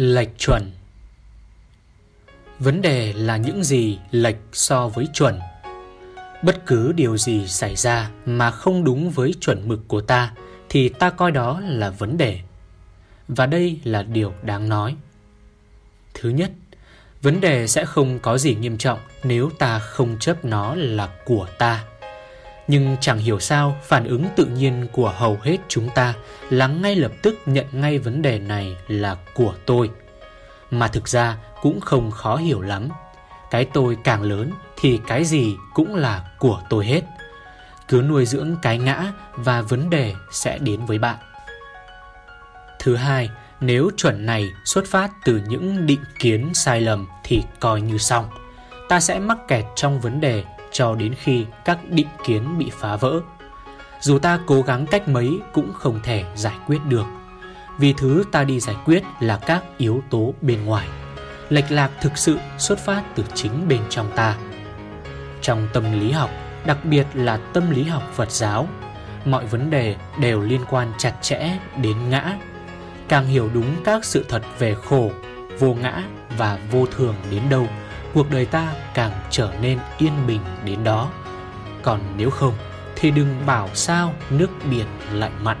lệch chuẩn. Vấn đề là những gì lệch so với chuẩn. Bất cứ điều gì xảy ra mà không đúng với chuẩn mực của ta thì ta coi đó là vấn đề. Và đây là điều đáng nói. Thứ nhất, vấn đề sẽ không có gì nghiêm trọng nếu ta không chấp nó là của ta nhưng chẳng hiểu sao phản ứng tự nhiên của hầu hết chúng ta là ngay lập tức nhận ngay vấn đề này là của tôi. Mà thực ra cũng không khó hiểu lắm. Cái tôi càng lớn thì cái gì cũng là của tôi hết. Cứ nuôi dưỡng cái ngã và vấn đề sẽ đến với bạn. Thứ hai, nếu chuẩn này xuất phát từ những định kiến sai lầm thì coi như xong. Ta sẽ mắc kẹt trong vấn đề cho đến khi các định kiến bị phá vỡ. Dù ta cố gắng cách mấy cũng không thể giải quyết được. Vì thứ ta đi giải quyết là các yếu tố bên ngoài. Lệch lạc thực sự xuất phát từ chính bên trong ta. Trong tâm lý học, đặc biệt là tâm lý học phật giáo, mọi vấn đề đều liên quan chặt chẽ đến ngã. Càng hiểu đúng các sự thật về khổ, vô ngã và vô thường đến đâu cuộc đời ta càng trở nên yên bình đến đó. Còn nếu không, thì đừng bảo sao nước biển lại mặn